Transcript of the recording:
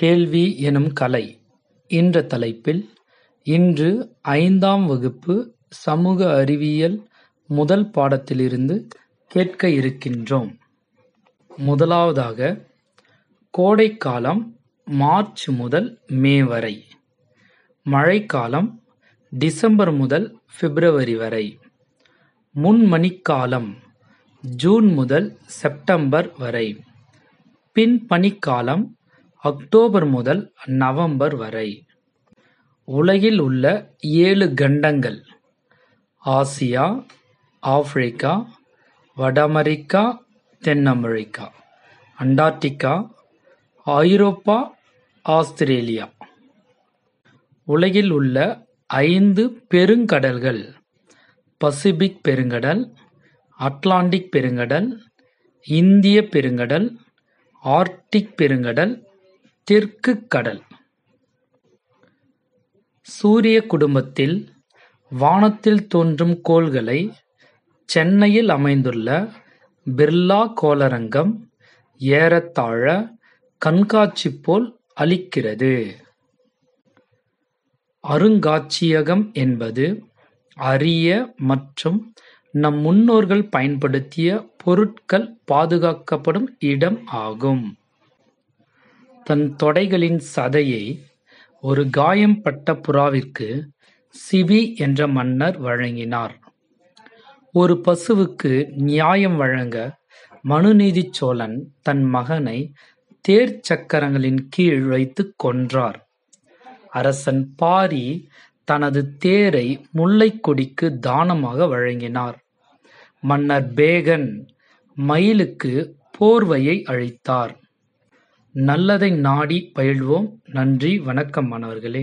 கேள்வி எனும் கலை என்ற தலைப்பில் இன்று ஐந்தாம் வகுப்பு சமூக அறிவியல் முதல் பாடத்திலிருந்து கேட்க இருக்கின்றோம். முதலாவதாக கோடைக்காலம் மார்ச் முதல் மே வரை. மழைக்காலம் டிசம்பர் முதல் பிப்ரவரி வரை. முன்மணிக்காலம் ஜூன் முதல் செப்டம்பர் வரை. பின்பனிக்காலம் அக்டோபர் முதல் நவம்பர் வரை. உலகில் உள்ள ஏழு கண்டங்கள் ஆசியா, ஆப்பிரிக்கா, வட அமெரிக்கா, தென் அமெரிக்கா, அண்டார்டிகா, ஐரோப்பா, ஆஸ்திரேலியா. உலகில் உள்ள ஐந்து பெருங்கடல்கள் பசிபிக் பெருங்கடல், அட்லாண்டிக் பெருங்கடல், இந்தியப் பெருங்கடல், ஆர்க்டிக் பெருங்கடல், தெற்குக் கடல். சூரிய குடும்பத்தில் வானத்தில் தோன்றும் கோள்களை சென்னையில் அமைந்துள்ள பிர்லா கோளரங்கம் ஏறத்தாழ கண்காட்சி போல் அளிக்கிறது. அருங்காட்சியகம் என்பது அரிய மற்றும் நம் முன்னோர்கள் பயன்படுத்திய பொருட்கள் பாதுகாக்கப்படும் இடம் ஆகும். தன் தொடைகளின் சதையை ஒரு காயம் பட்ட புறாவிற்கு சிவி என்ற மன்னர் வழங்கினார். ஒரு பசுவுக்கு நியாயம் வழங்க மனுநீதிச் சோழன் தன் மகனை தேர்ச் சக்கரங்களின் கீழ் வைத்துக் கொன்றார். அரசன் பாரி தனது தேரை முல்லைக் கொடிக்கு தானமாக வழங்கினார். மன்னர் பேகன் மயிலுக்கு போர்வையை அளித்தார். நல்லதை நாடி பயில்வோம் நன்றி வணக்கம் மாணவர்களே!